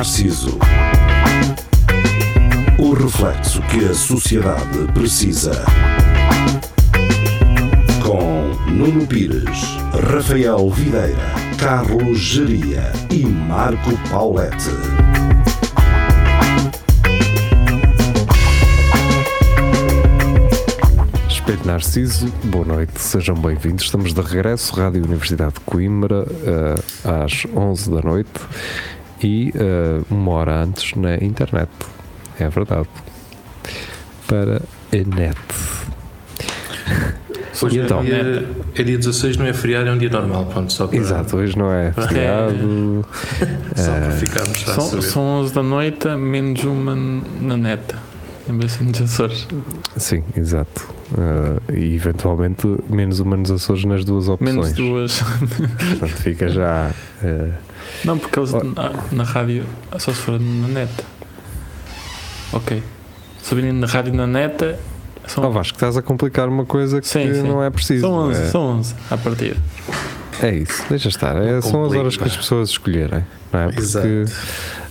Narciso. O reflexo que a sociedade precisa. Com Nuno Pires, Rafael Videira, Carlos Geria e Marco Paulette. Espelho Narciso, boa noite, sejam bem-vindos. Estamos de regresso, Rádio Universidade de Coimbra, eh, às 11 da noite e eh, uma hora antes na internet. É verdade. Para a net. Hoje E então? é, dia, é dia 16, não é feriado, é um dia normal. Pronto, só para, Exato, hoje não é feriado. Só para eh, ficarmos a São, são 11 da noite, menos uma na neta. Em vez de nos Açores. Sim, exato. Eh, e eventualmente menos uma nos Açores nas duas opções. Menos duas. Portanto, fica já. eh, Não, porque eles Oh. na, na rádio só se for na neta. Ok. Se virem na rádio na neta, são, Oh Vasco, estás a complicar uma coisa que Sim, sim. não é preciso. são 11, é, são 11 à partida. é isso, deixa estar. É, são as horas que as pessoas escolherem, não é? Porque Exato.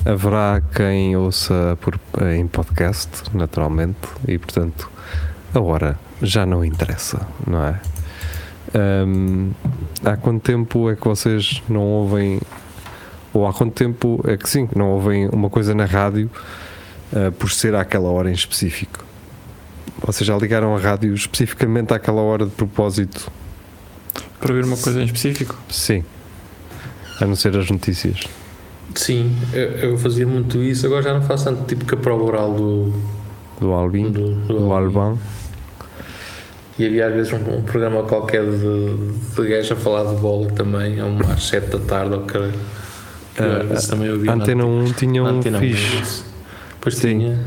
haverá quem ouça por, em podcast, naturalmente, e portanto a hora já não interessa, não é? Hum, há quanto tempo é que vocês não ouvem, ou há quanto tempo é que sim, que não ouvem uma coisa na rádio ah, por ser àquela hora em específico? Vocês já ligaram a rádio especificamente àquela hora de propósito? Para ver uma coisa em específico. Sim. A não ser as notícias. Sim, eu, eu fazia muito isso, agora já não faço tanto tipo que a prova oral do, Do Albin, do, do Alban. E havia às vezes um, um programa qualquer de, de gajo a falar de bola também, às 7 da tarde, ou caralho. Vezes também na- Antena 1 tinha na um Antena um, fixe. isso. Pois Sim. tinha.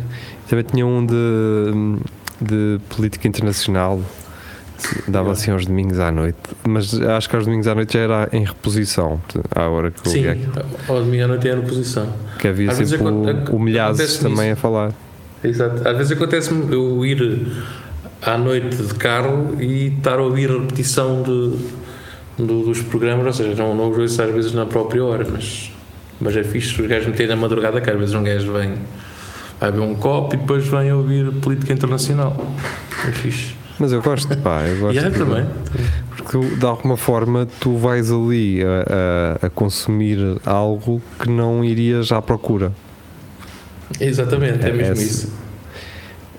Também tinha um de, de política internacional. Dava assim aos domingos à noite. Mas acho que aos domingos à noite já era em reposição. À hora que eu Sim, liguei. ao domingo à noite era posição. Que havia Às sempre o, também isso. a falar. Exato. Às vezes acontece-me eu ir à noite de carro e estar a ouvir a repetição de, do- dos programas, ou seja, não, não os ouço às vezes na própria hora, mas, mas é fixe os gajos meterem na madrugada, que às vezes um gajo vem, vai beber um copo e depois vem a ouvir política internacional. É fixe. Mas eu gosto, pá, eu gosto. E é de- também. Porque de alguma forma tu vais ali a, a- a consumir algo que não irias à procura. Exatamente, é, É- mesmo é- isso.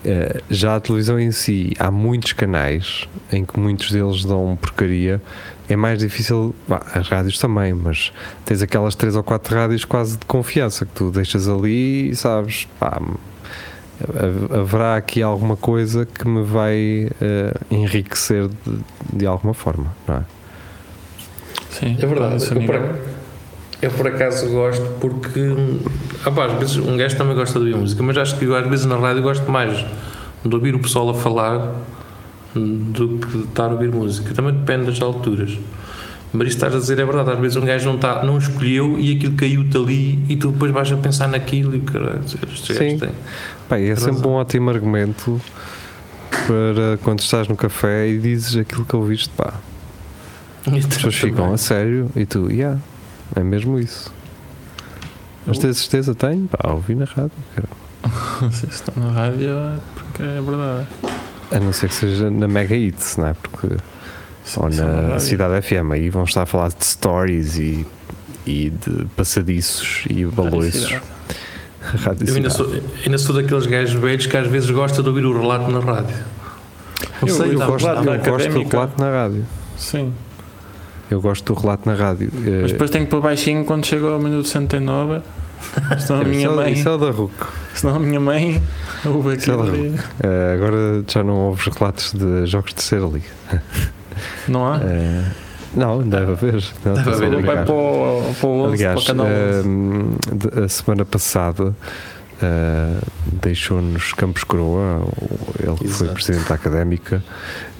Eh, já a televisão em si, há muitos canais em que muitos deles dão porcaria. É mais difícil, bah, as rádios também, mas tens aquelas três ou quatro rádios quase de confiança que tu deixas ali e sabes, pá, ha- haverá aqui alguma coisa que me vai eh, enriquecer de, de alguma forma, não é? Sim. É verdade. Eu por, eu por acaso gosto porque ah, pá, às vezes um gajo também gosta de ouvir música, mas acho que eu, às vezes na rádio gosto mais de ouvir o pessoal a falar do que de estar a ouvir música. Também depende das alturas. Mas isto estás a dizer é verdade, às vezes um gajo não, está, não escolheu e aquilo caiu-te ali e tu depois vais a pensar naquilo e caralho, Sim. e é sempre um ótimo argumento para quando estás no café e dizes aquilo que ouviste, pá. As pessoas ficam a sério e tu, yeah, é mesmo isso. Mas tens certeza? Tenho? Pá, ouvi na rádio. cara. Se estão na rádio, é porque é verdade. A não ser que seja na Mega Hits, não é? Porque, ou Só na. Cidade FM, aí vão estar a falar de stories e, e de passadiços e. Rádio Eu ainda sou, ainda sou daqueles gajos velhos que às vezes gosta de ouvir o relato na rádio. Eu, sei, eu dá- gosto, relato eu gosto do relato na rádio. Sim. Eu gosto do relato na rádio. Eh, Mas depois tenho que pôr baixinho quando chega ao minuto 69. Senão a minha é, mãe. isso é o da RUC. Senão a minha mãe ouve é aquilo da Eh, agora já não ouves relatos de jogos de terceira liga. Não há? Eh, não, deve haver. Não, Deve haver. Vai para o, para o 11, Aliás, para o canal 11. ehm, de- a semana passada eh, deixou-nos Campos Coroa, ele que foi presidente da académica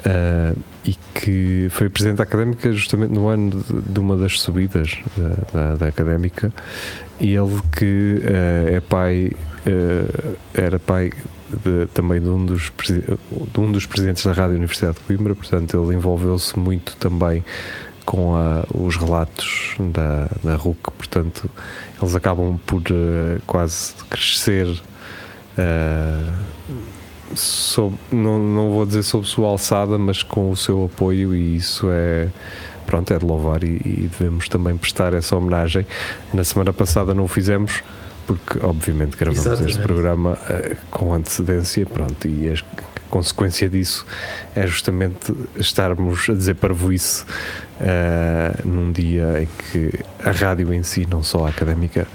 eh, e que foi presidente da académica justamente no ano de, de uma das subidas da, da, da académica e ele que eh, é pai, eh, era pai de- também de um, dos, de um dos presidentes da Rádio Universidade de Coimbra, portanto ele envolveu-se muito também com a- os relatos da, da RUC, portanto, eles acabam por eh, quase crescer. eh, sob, não, não vou dizer sob sua alçada, mas com o seu apoio, e isso é. Pronto, é de louvar e, e devemos também prestar essa homenagem. Na semana passada não o fizemos, porque obviamente gravamos Exatamente. este programa eh, com antecedência, pronto, e a consequência disso é justamente estarmos a dizer parvoíce eh, num dia em que a rádio em si, não só a académica,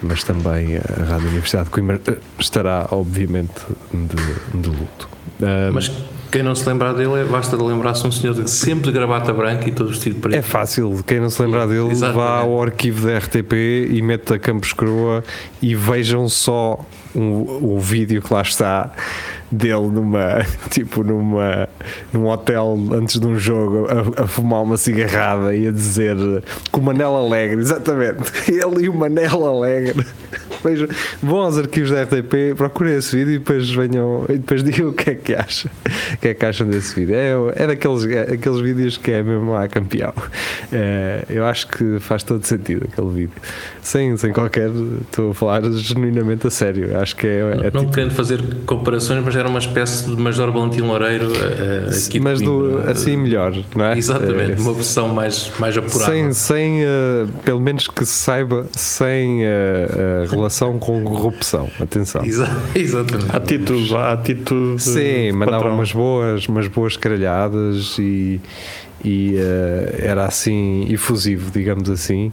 mas também a Rádio Universidade de Coimbra eh, estará obviamente de, de luto. Eh, Mas quem não se lembrar dele, é, basta de lembrar-se um senhor de, sempre de gravata branca e todo vestido preto. É fácil, quem não se lembrar dele, Exatamente. vá ao arquivo da RTP e mete a Campos Croa e vejam só o, o vídeo que lá está dele numa tipo numa num hotel antes de um jogo a, a fumar uma cigarrada e a dizer com o Manel Alegre, exatamente, ele e o Manel Alegre. Vejam, vão aos arquivos da RTP, procurem esse vídeo e depois venham e depois digam o que é que acham. O que é que acham desse vídeo? É, é daqueles é, aqueles vídeos que é mesmo a campeão. É, eu acho que faz todo sentido aquele vídeo. Sem, sem qualquer. Estou a falar genuinamente a sério. Acho que é. é não tipo- querendo fazer comparações, mas era uma espécie de Major Valentim Loureiro eh, aqui mas do, Coimbra. assim melhor, não é? Exatamente, É, uma versão mais, mais apurada. sem, sem eh, pelo menos que se saiba, sem eh, eh, relação com corrupção. Atenção. Exa- exatamente. A atitude, a atitude. Sim, mandava patrão. umas boas, umas boas caralhadas e, e eh, era assim efusivo, digamos assim.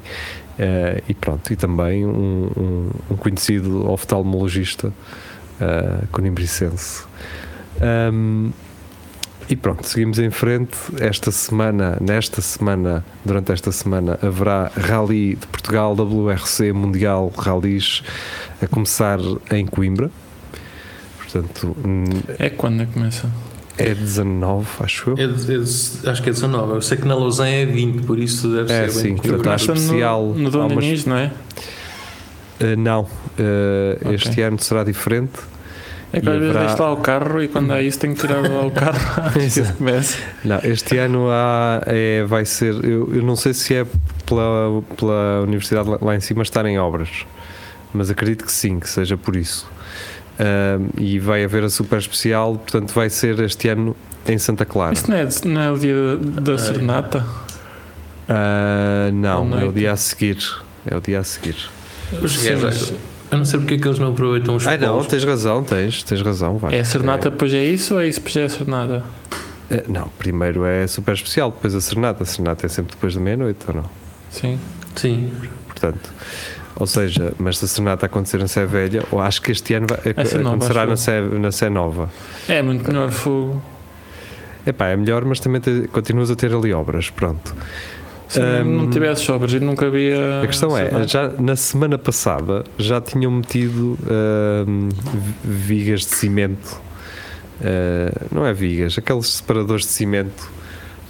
Eh, e pronto, e também um, um, um conhecido oftalmologista uh, conimbricense. Um, e pronto, seguimos em frente. Esta semana, nesta semana, durante esta semana, haverá Rally de Portugal, WRC Mundial Rallys, a começar em Coimbra. Portanto, hum, É quando é que começa? é 19, acho eu. É é acho que é 19. Eu sei que na Lausanne é 20, por isso deve É, ser sim, bem portanto, há especial, No, no umas- não é? Uh, não, uh, Ok. este ano será diferente. É que às vezes haverá- deixo lá o carro e quando há isso tenho que tirar lá o carro antes que isso comece. Não, este ano há, é, vai ser. Eu, eu não sei se é pela, pela universidade lá, lá em cima estar em obras, mas acredito que sim, que seja por isso. Um, e vai haver a super especial, portanto, vai ser este ano em Santa Clara. Isso não é, não é o dia da serenata? Ah, não, é o dia a seguir. É o dia a seguir. Sim, eu não sei porque é que eles não aproveitam os Ah, não, tens razão, tens, tens razão. Vai. É a serenata, depois é isso ou é isso depois é a serenata? É, não, primeiro é super especial, depois a serenata. A serenata é sempre depois da meia-noite, ou não? Sim. Sim. Portanto, ou seja, mas se a serenata acontecer na Sé Velha, ou acho que este ano vai, nova, acontecerá na. Sé, na Sé Nova. É muito melhor fogo. Epá, é melhor, mas também te- continuas a ter ali obras, pronto. Se Hum, não tivesse obras e nunca havia. A questão é, já na semana passada já tinham metido vi- vigas de cimento, uh, não é vigas, aqueles separadores de cimento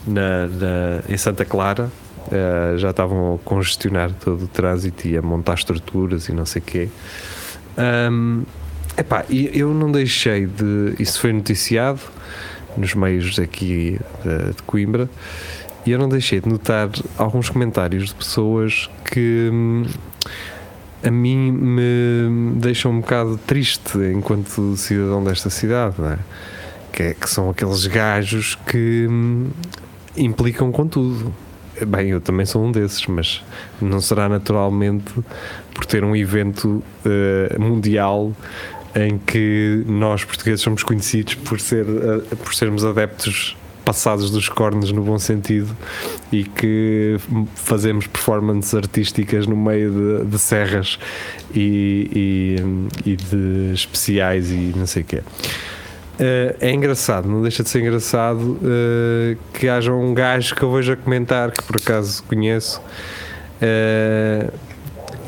na, na- em Santa Clara, uh, já estavam a congestionar todo o trânsito e a montar estruturas e não sei o quê. Hum, epá, eu não deixei de. Isso foi noticiado nos meios aqui de, de Coimbra e eu não deixei de notar alguns comentários de pessoas que hum, a mim me deixam um bocado triste enquanto cidadão desta cidade, é? Que, é- que são aqueles gajos que hum, implicam com tudo. Bem, eu também sou um desses, mas não será naturalmente por ter um evento eh, mundial em que nós portugueses somos conhecidos por, ser, eh, por sermos adeptos passados dos cornos no bom sentido e que fazemos performances artísticas no meio de, de serras e, e, e de especiais e não sei o quê. Eh, é engraçado, não deixa de ser engraçado eh, que haja um gajo que eu vejo a comentar, que por acaso conheço,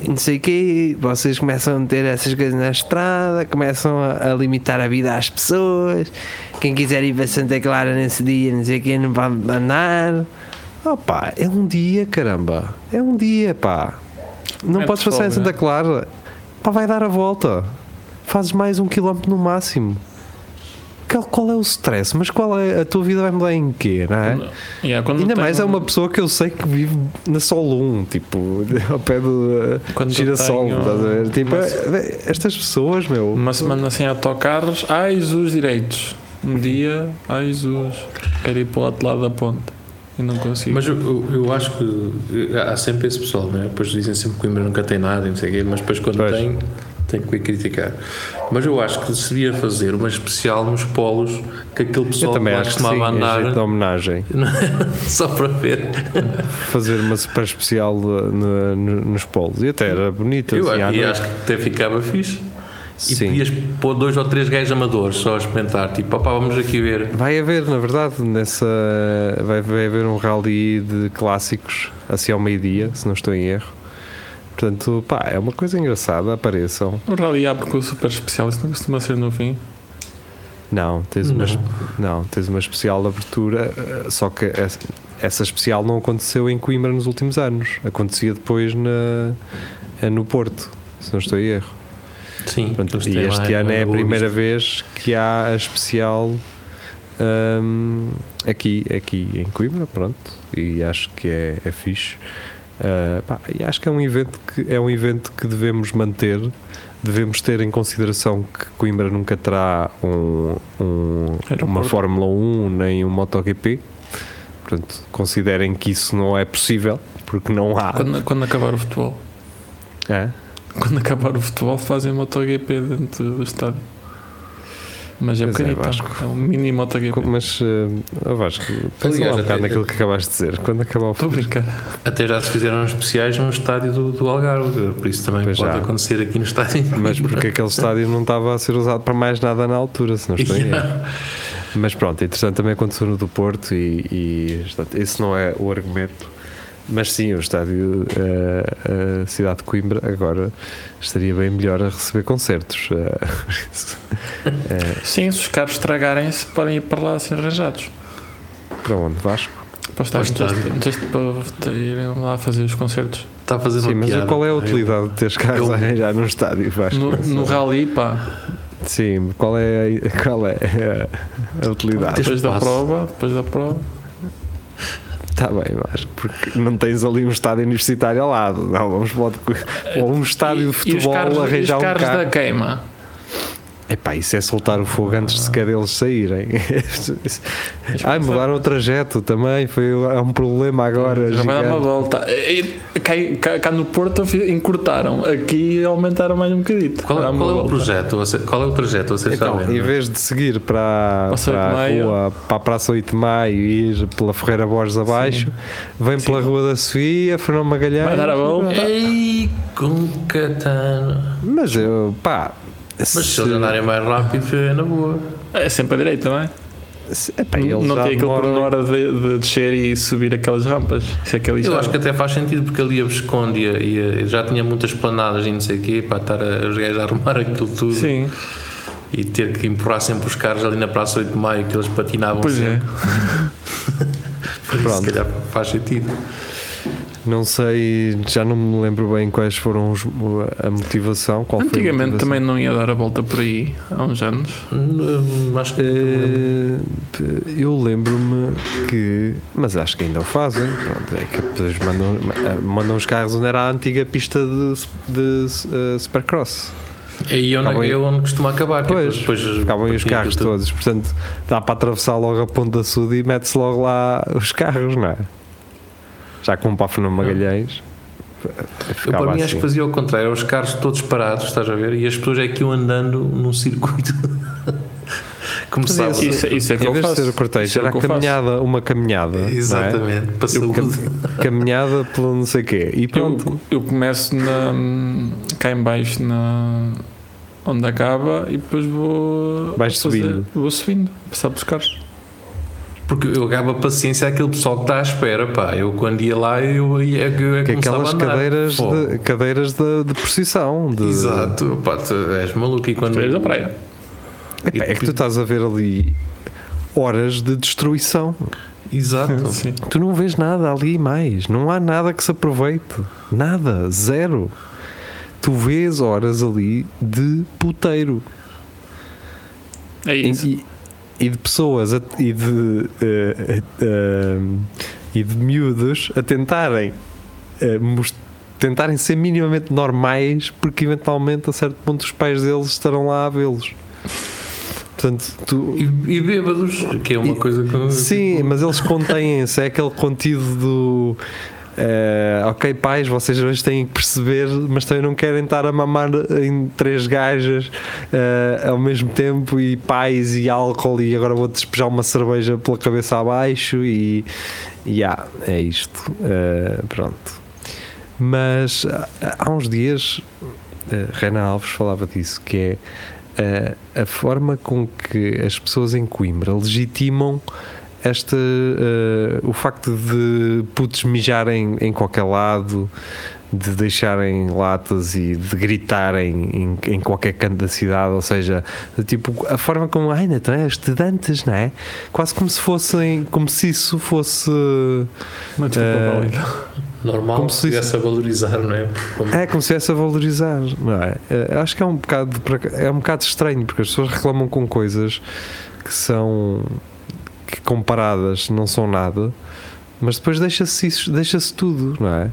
não sei o quê, vocês começam a meter essas coisas na estrada, começam a, a limitar a vida às pessoas, quem quiser ir para Santa Clara nesse dia, não sei o quê, não pode andar. Oh pá, é um dia, caramba, é um dia, pá. Não É podes de passar em. Santa Clara, pá, vai dar a volta, fazes mais um quilómetro no máximo. Qual, qual é o stress? Mas qual é a tua vida vai mudar em quê, não é? Yeah, quando Ainda mais é um- uma pessoa que eu sei que vive na Sol 1, tipo, ao pé do Quando girassol, tenho estás a ver? Tipo, uma- é- estas pessoas, meu. Uma semana sem autocarros, ai Jesus direitos. Um dia, ai Jesus, quero ir para o outro lado da ponte e não consigo. Mas eu, eu, eu acho que há sempre esse pessoal, não é? Depois dizem sempre que Coimbra nunca tem nada, e não sei o quê, mas depois quando Pois. tem, tem que criticar. Mas eu acho que se devia fazer uma especial nos polos que aquele Eu pessoal também lá acho que sim, em jeito de andar homenagem. só para ver. Fazer uma super especial no- no- nos polos. E até era bonita. Eu assim, e acho que até ficava fixe. E Sim. podias pôr dois ou três gajos amadores só a experimentar, tipo, opá, vamos aqui ver. Vai haver, na verdade, nessa. Vai, vai haver um rally de clássicos assim ao meio-dia, se não estou em erro. Portanto, pá, é uma coisa engraçada, apareçam. O rally abre com o super especial, isso não costuma ser no fim. Não, tens uma, Não. não, tens uma especial abertura, eh, só que essa, essa especial não aconteceu em Coimbra nos últimos anos. Acontecia depois na, eh, no Porto, se não estou em erro. Sim, Portanto, e este lá ano é a primeira vista. vez que há a especial hum, aqui, aqui em Coimbra, pronto, e acho que é, é fixe. Uh, pá, e acho que é um evento que é um evento que devemos manter. Devemos ter em consideração que Coimbra nunca terá um, um- uma. Fórmula 1 nem um MotoGP. Portanto, considerem que isso não é possível, porque não há. Quando, quando acabar o futebol. É? Quando acabar o futebol, fazem MotoGP dentro do estádio. Mas é Pois é, Vasco. é um mini MotoGP. Mas, uh, Vasco, pensa lá um Aliás, bocado naquilo que acabaste de dizer. Quando acabar o Estou. Até já se fizeram especiais no estádio do, do Algarve, por isso também Pois pode já. acontecer aqui no estádio. Mas porque aquele estádio não estava a ser usado para mais nada na altura, se não estou erro. Mas pronto, interessante também aconteceu no do Porto e, e esse não é o argumento. Mas sim, o estádio, eh, a cidade de Coimbra, agora estaria bem melhor a receber concertos. eh, Sim, se os carros estragarem-se, podem ir para lá a ser arranjados. para onde? Vasco? Para o estádio, Para irem lá fazer os concertos. Está a fazer Sim, uma mas piada. qual é a utilidade de teres carros eu- a arranjar num estádio, Vasco? No, no rally, pá, Sim, qual é, a- qual é a, a utilidade? depois da prova, depois da prova. Está bem, Vasco, porque não tens ali um estádio universitário ao lado. Não, vamos para outro- ou um estádio de E- e os futebol carros, e os arranjar um carros carro. da queima. Epá, isso é soltar o fogo antes sequer deles saírem. Ai, mudaram o trajeto também, foi é um problema agora. Já vai dar uma volta. E- Cá, cá- no Porto encurtaram, aqui aumentaram mais um bocadito. Qual, é- qual é o projeto? Você, qual é o trajeto? Vocês Então, em vez de seguir para, para 8 de a rua, para a Praça 8 de Maio e ir pela Ferreira Borges abaixo, vem Sim. pela Rua da Sofia, Fernão Magalhães. Vai dar a volta. Ei, com catano. Mas eu, pá. Mas se eles andarem mais rápido, é na boa. É sempre a direita, não é? se- epá, eles não tem aquele pormenor de, de descer e subir aquelas rampas. Isso é que é Eu acho que até faz sentido porque ali a Visconde ia- ia- já tinha muitas planadas e não sei o quê, para estar a, os gajos a arrumar aquilo tudo Sim, e ter que empurrar sempre os carros ali na Praça 8 de Maio que eles patinavam pois é. sempre. Por isso, Pronto. se calhar faz sentido. Não sei, já não me lembro bem quais foram os- a motivação. Qual foi a Antigamente motivação. também não ia dar a volta por aí, há uns anos. Hum, acho que. Eh, eu lembro-me que. Mas acho que ainda o fazem. Pronto, é que depois mandam, mandam os carros onde era a antiga pista de, de eh, Supercross. é aí onde, aí- é onde costuma acabar. que Pois, depois Ficavam aí os carros tudo. todos. Portanto, dá para atravessar logo a Ponta Sul e mete-se logo lá os carros, não é? Já como para a Fernão Magalhães. Eu para mim acho assim. que fazia ao contrário, os carros todos parados, estás a ver? E as pessoas é que iam andando num circuito. Começava Fazia Isso, isso é que Em de faço. ser o cortejo, Isso é era o que a eu faço. caminhada, uma caminhada. não é? Exatamente, para saúde. caminhada pelo não sei quê. E pronto. Eu, eu começo na, cá em baixo na, onde acaba e depois vou Vais fazer- subindo. Vou subindo, passar pelos carros. Porque eu acabo a paciência àquele pessoal que está à espera, pá. Eu quando ia lá, eu ia, eu ia Que começava aquelas a andar. cadeiras, Fogo. de, cadeiras de, de procissão. De, Exato, pá, tu és maluco. E quando. Da praia. Epá, é que tu estás a ver ali horas de destruição. Exato. Sim. Tu não vês nada ali mais. Não há nada que se aproveite. Nada. Zero. Tu vês horas ali de puteiro. É E, isso. e- e de pessoas a- e de eh, eh, e de miúdos a tentarem eh, tentarem ser minimamente normais porque eventualmente a certo ponto os pais deles estarão lá a vê-los portanto tu E, e bêbados, que é uma E- coisa que. Sim, mas eles contêm-se, é aquele conteúdo do. Eh, ok, pais, vocês hoje têm que perceber, mas também não querem estar a mamar em três gajas eh, ao mesmo tempo e pais e álcool e agora vou despejar uma cerveja pela cabeça abaixo e. e ah, é isto. Eh, pronto. Mas há uns dias, Renan Alves falava disso, que é a forma com que as pessoas em Coimbra legitimam esta, eh, o facto de putos mijarem em qualquer lado, de deixarem latas e de gritarem em, em qualquer canto da cidade, ou seja, tipo, a forma como, ai, não é estudantes, não é? Quase como se fossem, como se isso fosse. Uma válida. Normal Como se estivesse a valorizar, não é? Como- É como se estivesse a valorizar, não é? Eh, Acho que é um bocado é um bocado estranho porque as pessoas reclamam com coisas que são comparadas não são nada, mas depois deixa-se deixa-se tudo, não é?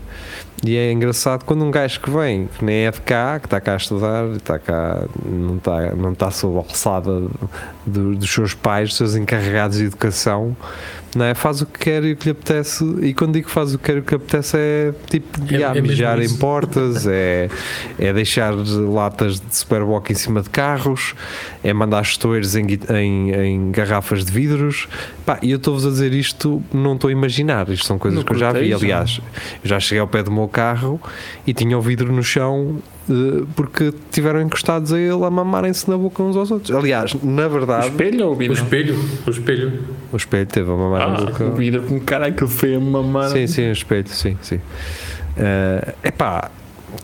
E é engraçado quando um gajo que vem, que nem é de cá, que está cá a estudar, está cá, não está, não está sob a alçada do- dos seus pais, dos seus encarregados de educação, não é? Faz o que quer e o que lhe apetece. E quando digo faz o que quer e o que lhe apetece, é tipo É- é mijar em portas, é, é deixar latas de Superboc em cima de carros, é mandar estoeiros em, em, em garrafas de vidros. E eu estou-vos a dizer isto, não estou a imaginar, isto são coisas No que eu já vi. Aliás, eu já cheguei ao pé do meu carro e tinha o vidro no chão. Porque tiveram encostados a ele a mamarem-se na boca uns aos outros. Aliás, na O verdade, espelho ou o O vidro? espelho, o espelho. o espelho teve a mamar na Ah, boca. o vidro com caralho que foi a mamar. Sim, sim, o espelho, sim, sim. É epá,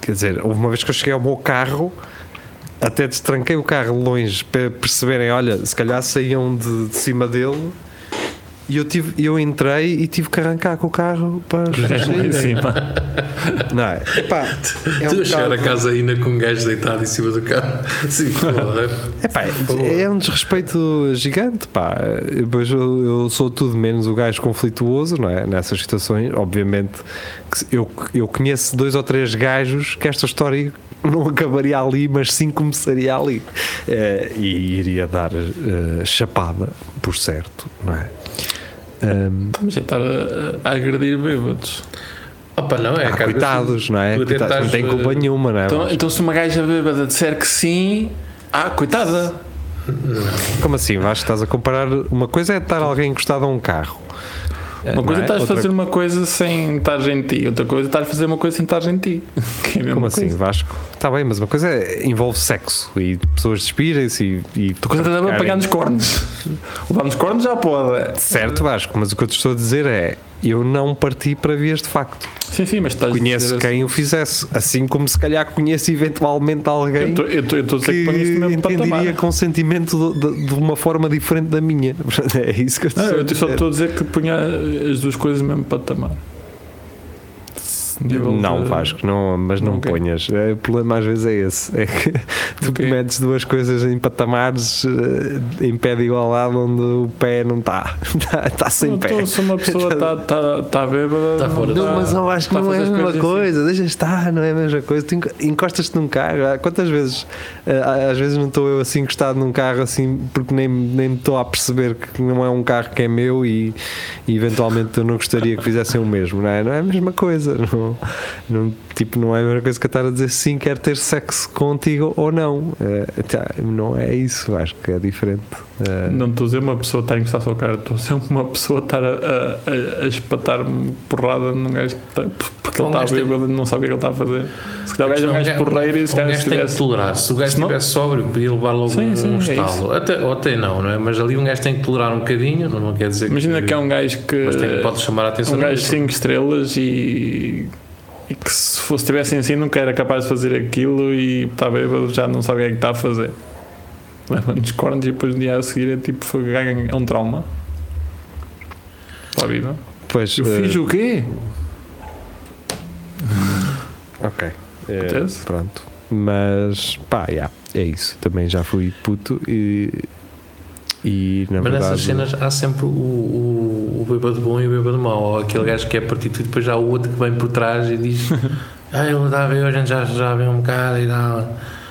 quer dizer, houve uma vez que eu cheguei ao meu carro, até destranquei o carro longe para perceberem, olha, se calhar saíam de, de cima dele. E eu, tive, eu entrei e tive que arrancar com o carro para em sair. cima. Não é? Epá, é tu um a chegar a casa ainda com um gajo deitado em cima do carro. Sim, porra. Epá, é um desrespeito gigante, pá. Depois eu, eu sou tudo menos o gajo conflituoso, não é? Nessas situações, obviamente, eu, eu conheço dois ou três gajos que esta história não acabaria ali, mas sim começaria ali. Eh, e iria dar eh, chapada, por certo, não é? Mas já estar a, a agredir bêbados. Opa, não, é ah, coitados, não é? Coitados, não tem culpa eh, nenhuma, não é? Então, então se uma gaja bêbada disser que sim, ah, coitada. Como assim? Vasco, estás a comparar. Uma coisa é estar alguém encostado a um carro. Uma não coisa é? é estás a Outra fazer uma coisa sem estar em ti, outra coisa é estás a fazer uma coisa sem estar em ti. Que é a Como assim, coisa. Vasco? Está bem, mas uma coisa é, envolve sexo e pessoas despirem-se e. e Tu coisa estás a pegar nos cornos. Levar nos cornos já pode. Certo, Vasco, mas o que eu te estou a dizer é: eu não parti para vias de facto. Sim, sim, mas estás a Conheço dizer quem o fizesse, assim como se calhar conheço eventualmente assim. alguém Eu tô- Eu estou eu estou a dizer que que mesmo entenderia patamar. consentimento de, de- de uma forma diferente da minha. É isso que eu estou Não, a eu dizer. só estou a dizer que punha as duas coisas no mesmo patamar. Nível Não, de- Vasco, não, mas não Ok. ponhas. É, o problema às vezes é esse: é que tu Ok. metes duas coisas em patamares eh, em pé de igualdade onde o pé não está. Está está sem Não, pé. então, se uma pessoa está tá, tá bêbada. Tá fora não Não, mas eu acho que tá não é a mesma coisas coisa, deixa estar, não é a mesma coisa. Tu enco- encostas-te num carro, ah, quantas vezes, ah, às vezes não estou eu assim encostado num carro assim, porque nem, nem me estou a perceber que não é um carro que é meu e, e eventualmente eu não gostaria que fizessem o mesmo, não é? Não é a mesma coisa, não, não, tipo, não é a mesma coisa que eu estar a dizer sim, quero ter sexo contigo ou não. Eh, tá, não é isso, acho que é diferente. Eh, Não estou a dizer uma pessoa estar a encostar ao cara, estou a dizer uma pessoa estar a, a, a, a espatar-me porrada num gajo que está, porque ele está gajo tem- bêbado e não sabe o que ele está a fazer. Se calhar o gajo é um gajo ga- porreiro e se calhar gajo se tem que tolerar. Se o gajo estivesse sóbrio, podia levar logo Sim, um, sim, um é estalo. Até, ou até não, não é? Mas ali um gajo tem que tolerar um bocadinho, não, quer dizer Imagina que é um gajo que. Mas tem, pode chamar a atenção. um gajo mesma. 5 estrelas e, e que se fosse tivesse assim nunca era capaz de fazer aquilo e está bêbado já não sabe o que é que está a fazer. Leva-nos cornos e depois no dia a seguir é tipo é um trauma. Para a vida. pois, Eu eh, fiz o quê? Ok. Eh, pronto. Mas pá, yeah, é isso. Também já fui puto e, e na Mas verdade. nessas cenas há sempre o, o, o bêbado bom e o bêbado mau. Ou aquele gajo que é partido e depois já há o outro que vem por trás e diz: Ah, eu dá a ver, a gente já, já vê um bocado e dá.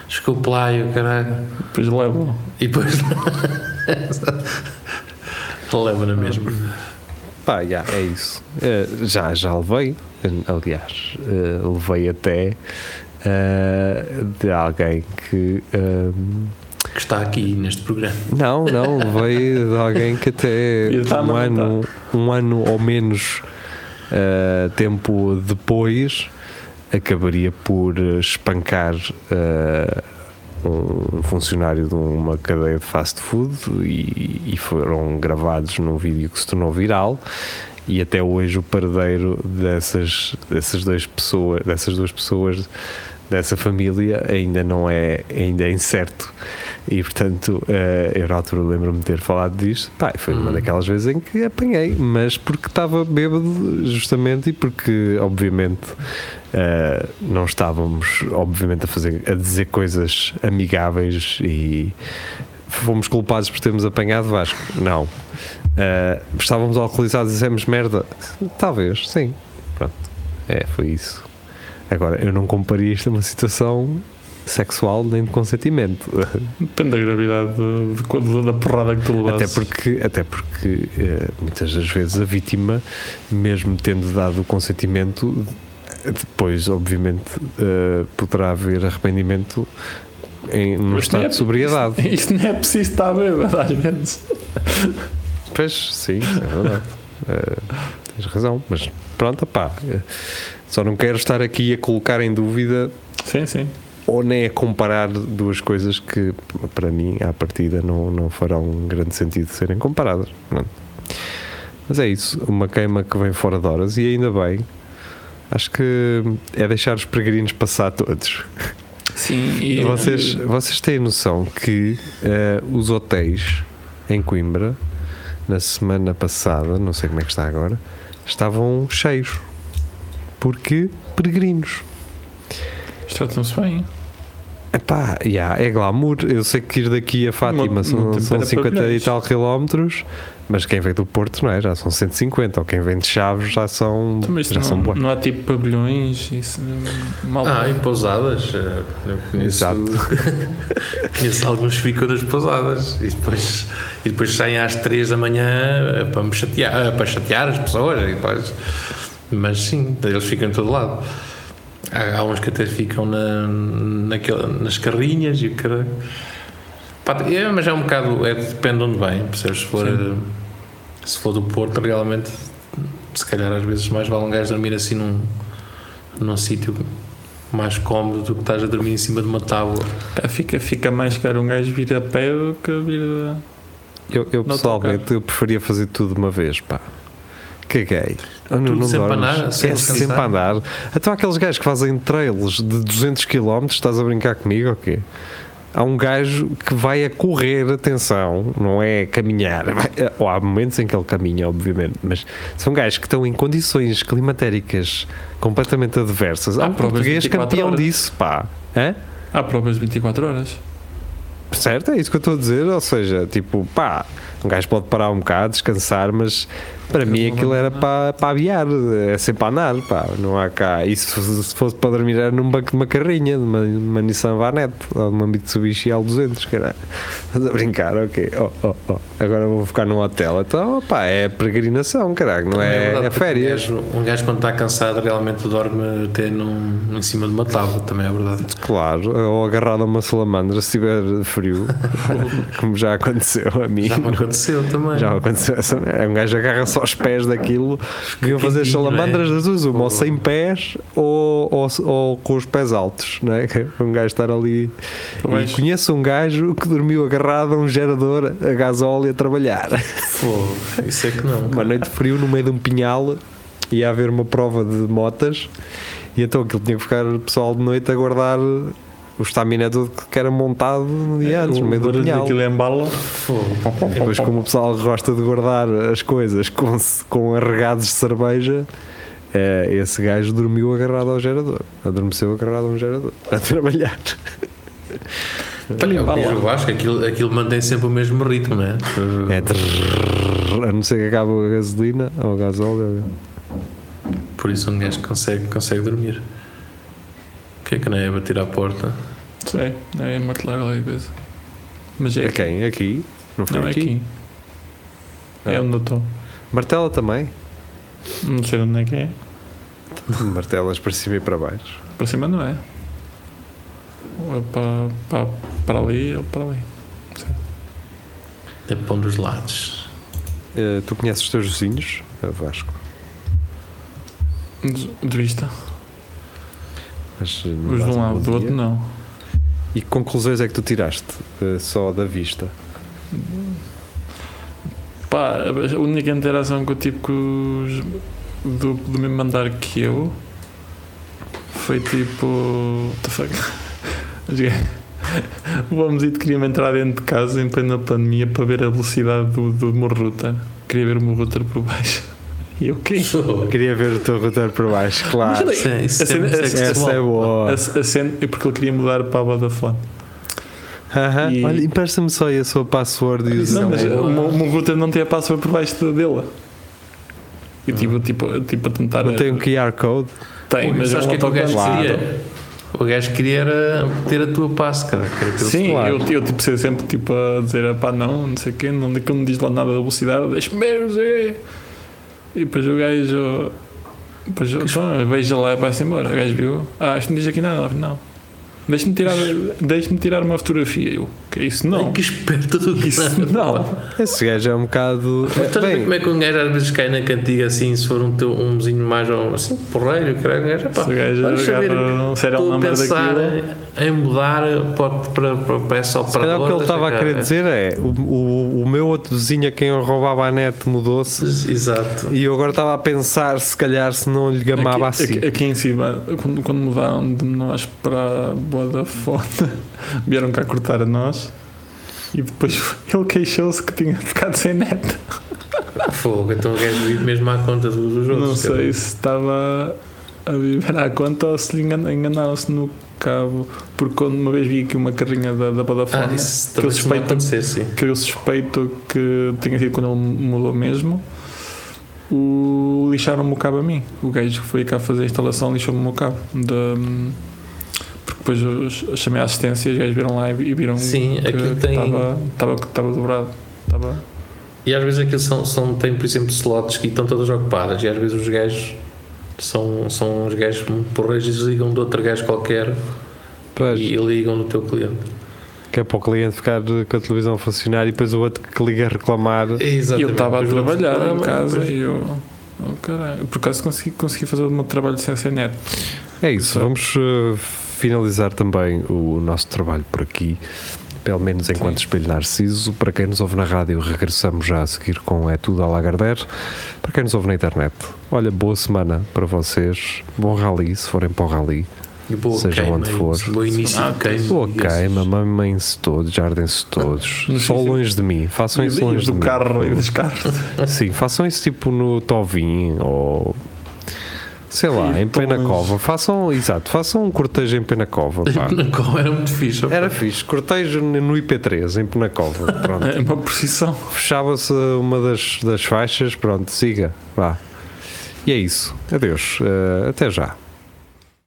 Desculpe lá e o caralho. Depois levam. E depois. Leva na mesma. Pá, já, é isso. Eh, já, já levei, aliás, eh, levei até eh, de alguém que. ehm, Que está aqui neste programa. não, não, levei de alguém que até um ano, um ano ou menos eh, tempo depois acabaria por eh, espancar eh, um funcionário de uma cadeia de fast food e, e foram gravados num vídeo que se tornou viral e até hoje o paradeiro dessas, dessas, duas pessoas, dessas duas pessoas dessa família ainda não é ainda é incerto. E portanto eh, eu na altura lembro-me de ter falado disto. Pá, foi uma Hum. daquelas vezes em que apanhei mas porque estava bêbado justamente e porque obviamente eh, não estávamos obviamente a fazer a dizer coisas amigáveis e fomos culpados por termos apanhado Vasco. Não Uh, estávamos alcoolizados e dissemos merda? Talvez, sim. Pronto. É, foi isso. Agora, eu não comparia isto a uma situação sexual nem de consentimento. Depende da gravidade de, de da porrada que tu levaste. Até porque, até porque eh, muitas das vezes a vítima, mesmo tendo dado o consentimento, depois, obviamente, eh, poderá haver arrependimento em, Mas estado é- de sobriedade. Isto não é preciso estar bêbado às vezes. Pois, sim, é verdade. Eh, tens razão, mas pronto, pá. eh, Só não quero estar aqui a colocar em dúvida Sim, sim. ou nem a comparar duas coisas que, para mim, à partida, não, não farão grande sentido serem comparadas. Pronto. Mas é isso, uma queima que vem fora de horas e ainda bem. Acho que é deixar os peregrinos passar todos. Sim, e Vocês, vocês têm noção que eh, os hotéis em Coimbra, na semana passada, não sei como é que está agora, estavam cheios. Porque peregrinos. tratam-se bem. Epá, yeah, é glamour. Eu sei que ir daqui a Fátima Não- são, não são para 50 e tal quilómetros, mas quem vem do Porto não é? Já são 150. Ou quem vem de Chaves já são, Então, mas já são não, boas. não há tipo pavilhões, isso mal. Ah, e pousadas. eh, Eu conheço, Exato. conheço alguns que ficam nas pousadas e depois, e depois saem às 3 da manhã eh, para, me chatear, eh, para chatear as pessoas. E depois, mas sim, eles ficam em todo lado. Há, há uns que até ficam na, naquela, nas carrinhas e o caralho. Pá, é, mas é um bocado, é, depende de onde vem, percebes? Se for, eh, se for do Porto, realmente, se calhar às vezes mais vale um gajo dormir assim num, num sítio mais cómodo do que estás a dormir em cima de uma tábua. Fica, fica mais caro um gajo vir a pé do que vir a. Eu, eu pessoalmente eu preferia fazer tudo de uma vez, pá. Caguei. Não, Tudo não sempre a dormes. andar, é sem sempre descansar. a andar. Então aqueles gajos que fazem trails de 200 km, estás a brincar comigo ou quê? Há um gajo que vai a correr, atenção, não é caminhar. Vai- ou há momentos em que ele caminha, obviamente, mas são gajos que estão em condições climatéricas completamente adversas. Há Há um português 24 campeão horas. disso, pá. Hã? Há provas de 24 horas. Certo, é isso que eu estou a dizer. Ou seja, tipo, pá, um gajo pode parar um bocado, descansar, mas para mim aquilo era para, para aviar, é sempre a andar, pá, não há cá. E se fosse, se fosse para dormir era num banco de uma carrinha, de uma, de uma Nissan Vanette ou de uma Mitsubishi L200, caralho. Estás a brincar, ok. Oh, oh, oh. Agora vou ficar num hotel. Então, pá, é peregrinação, caralho, não é, verdade, é porque férias. Um gajo, um gajo quando está cansado realmente dorme até num, em cima de uma tábua, também é verdade. Claro, ou agarrado a uma salamandra se tiver frio, como já aconteceu a mim. Já me aconteceu também. Já aconteceu é Um gajo agarra-se aos pés daquilo deviam fazer quentinho, salamandras é? das duas, uma ou sem pés ou, ou, ou com os pés altos, não é? Que é Um gajo estar ali. Pois. E conheço um gajo que dormiu agarrado a um gerador a gasóleo a trabalhar. Fogo, isso é que não. Uma noite frio no meio de um pinhal, ia haver uma prova de motas e então aquilo tinha que ficar o pessoal de noite a guardar o estaminé todo que era montado no dia antes, no meio do pinhal. daquilo é embala. Fogo. Depois, como o pessoal gosta de guardar as coisas com, com arregados de cerveja, eh, esse gajo dormiu agarrado ao gerador. Adormeceu agarrado a um gerador. A trabalhar. Olha, eu acho que aquilo, aquilo mantém sempre o mesmo ritmo, não é? É drrrr, a não ser que acabe a gasolina ou a gasóleo. Por isso um gajo consegue, consegue dormir. O que é que não é bater à porta? Sei, é martelar ali a coisa. Mas é É aqui. quem? Aqui? Não foi Não, é aqui? aqui. É Ah. onde eu estou. Martela também? Não sei onde é que é. Martelas para cima e para baixo. Para cima não é. Ou é para, para, para ali ou para ali. É pão dos lados. Eh, tu conheces os teus vizinhos, Vasco? De, de vista. Mas, eh, Os de um lado, do outro não. E que conclusões é que tu tiraste eh, só da vista? Pá, a única interação que eu tive com os do, do mesmo andar que eu foi tipo. What the fuck? Os gajos- O homenzito queria-me entrar dentro de casa em plena pandemia para ver a velocidade do, do meu router. Queria ver o meu router por baixo. Eu quê? Queria ver o teu roteiro por baixo, claro. Isso é, isso é assim, sexual. Essa é boa. A, a cena porque ele queria mudar para a Vodafone. Aham. E- Olha, empresta-me só aí a sua password e Não, mas o meu, o meu router não tem a password por baixo da dele. E tipo, tipo, tipo a tentar. Não tem um QR Code? Tem, mas Sabes o que é que o gajo queria? O gajo queria era ter a tua pelo Sim, celular. eu, eu tipo, sei sempre tipo, a dizer, pá, não, não sei o quê, não, não diz lá nada da velocidade, deixa-me ver. E depois o gajo. Depois então, veja lá e vai-se embora. O gajo viu, ah, isto não diz aqui nada, não. Deixa-me tirar, deixa tirar uma fotografia. Eu, que é isso? Não. Ai, que esperto do que Isso não. Esse gajo é um bocado. Estás a ver Bem, como é que um gajo às vezes cai na cantiga assim, se for um, teu, um vizinho mais ou assim, porreiro, caralho, um gajo, pá, Se o gajo vamos saber, um serial number pensar daquilo. em mudar para, para, para, para essa se calhar o que ele estava a querer dizer é: o, o, o meu outro vizinho a quem eu roubava a net mudou-se Exato. e eu agora estava a pensar se calhar se não lhe gamava aqui, assim. aqui, aqui em cima, quando, quando mudaram de nós para a Vodafone, vieram cá cortar a nós e depois ele queixou-se que tinha ficado sem net. Fogo, então o gajo vive mesmo à conta dos outros. Não sei cara. se estava a viver à conta ou se lhe engan- enganaram-se no cabo, porque quando uma vez vi aqui uma carrinha da, da Vodafone, Ah, que eu suspeito que eu suspeito que tenha sido quando ele mudou mesmo, o lixaram-me o cabo a mim. O gajo que foi cá fazer a instalação lixou-me o cabo. De, depois eu chamei a assistência e os gajos viram lá e viram Sim, que aquilo tem- estava, dobrado. Estava, E às vezes aquilo são, são, tem, por exemplo, slots que estão todas ocupadas e às vezes os gajos são, são uns gajos porreiros e desligam de outro gajo qualquer Pois, e ligam no teu cliente. que é para o cliente ficar com a televisão a funcionar e depois o outro que liga a reclamar. e Exatamente. eu estava a trabalhar em casa e eu. Oh, caralho, por acaso consegui, consegui fazer o meu trabalho sem ser net. É isso, Exato. vamos uh, finalizar também o nosso trabalho por aqui, pelo menos enquanto Espelho Narciso. Para quem nos ouve na rádio, regressamos já a seguir com É Tudo a Lagardère. Para quem nos ouve na internet, olha, boa semana para vocês, bom rally, se forem para o rally. E boa Seja queima, onde for. Boa início Ah, de queima. Boa queima, esses- mamem-se todos, jardem-se todos, No só longe de mim, façam isso longe de do mim. carro e dos carros. Sim, façam isso tipo no Tovim ou sei lá, em plena tão longe. cova. Façam, exato, façam um cortejo em Penacova. pá. Na qual era muito fixe. opa. Era fixe, cortejo no IP3 em Penacova. Pronto. É uma precisão. Fechava-se uma das, das faixas, pronto, siga, vá. E é isso. Adeus, eh, até já.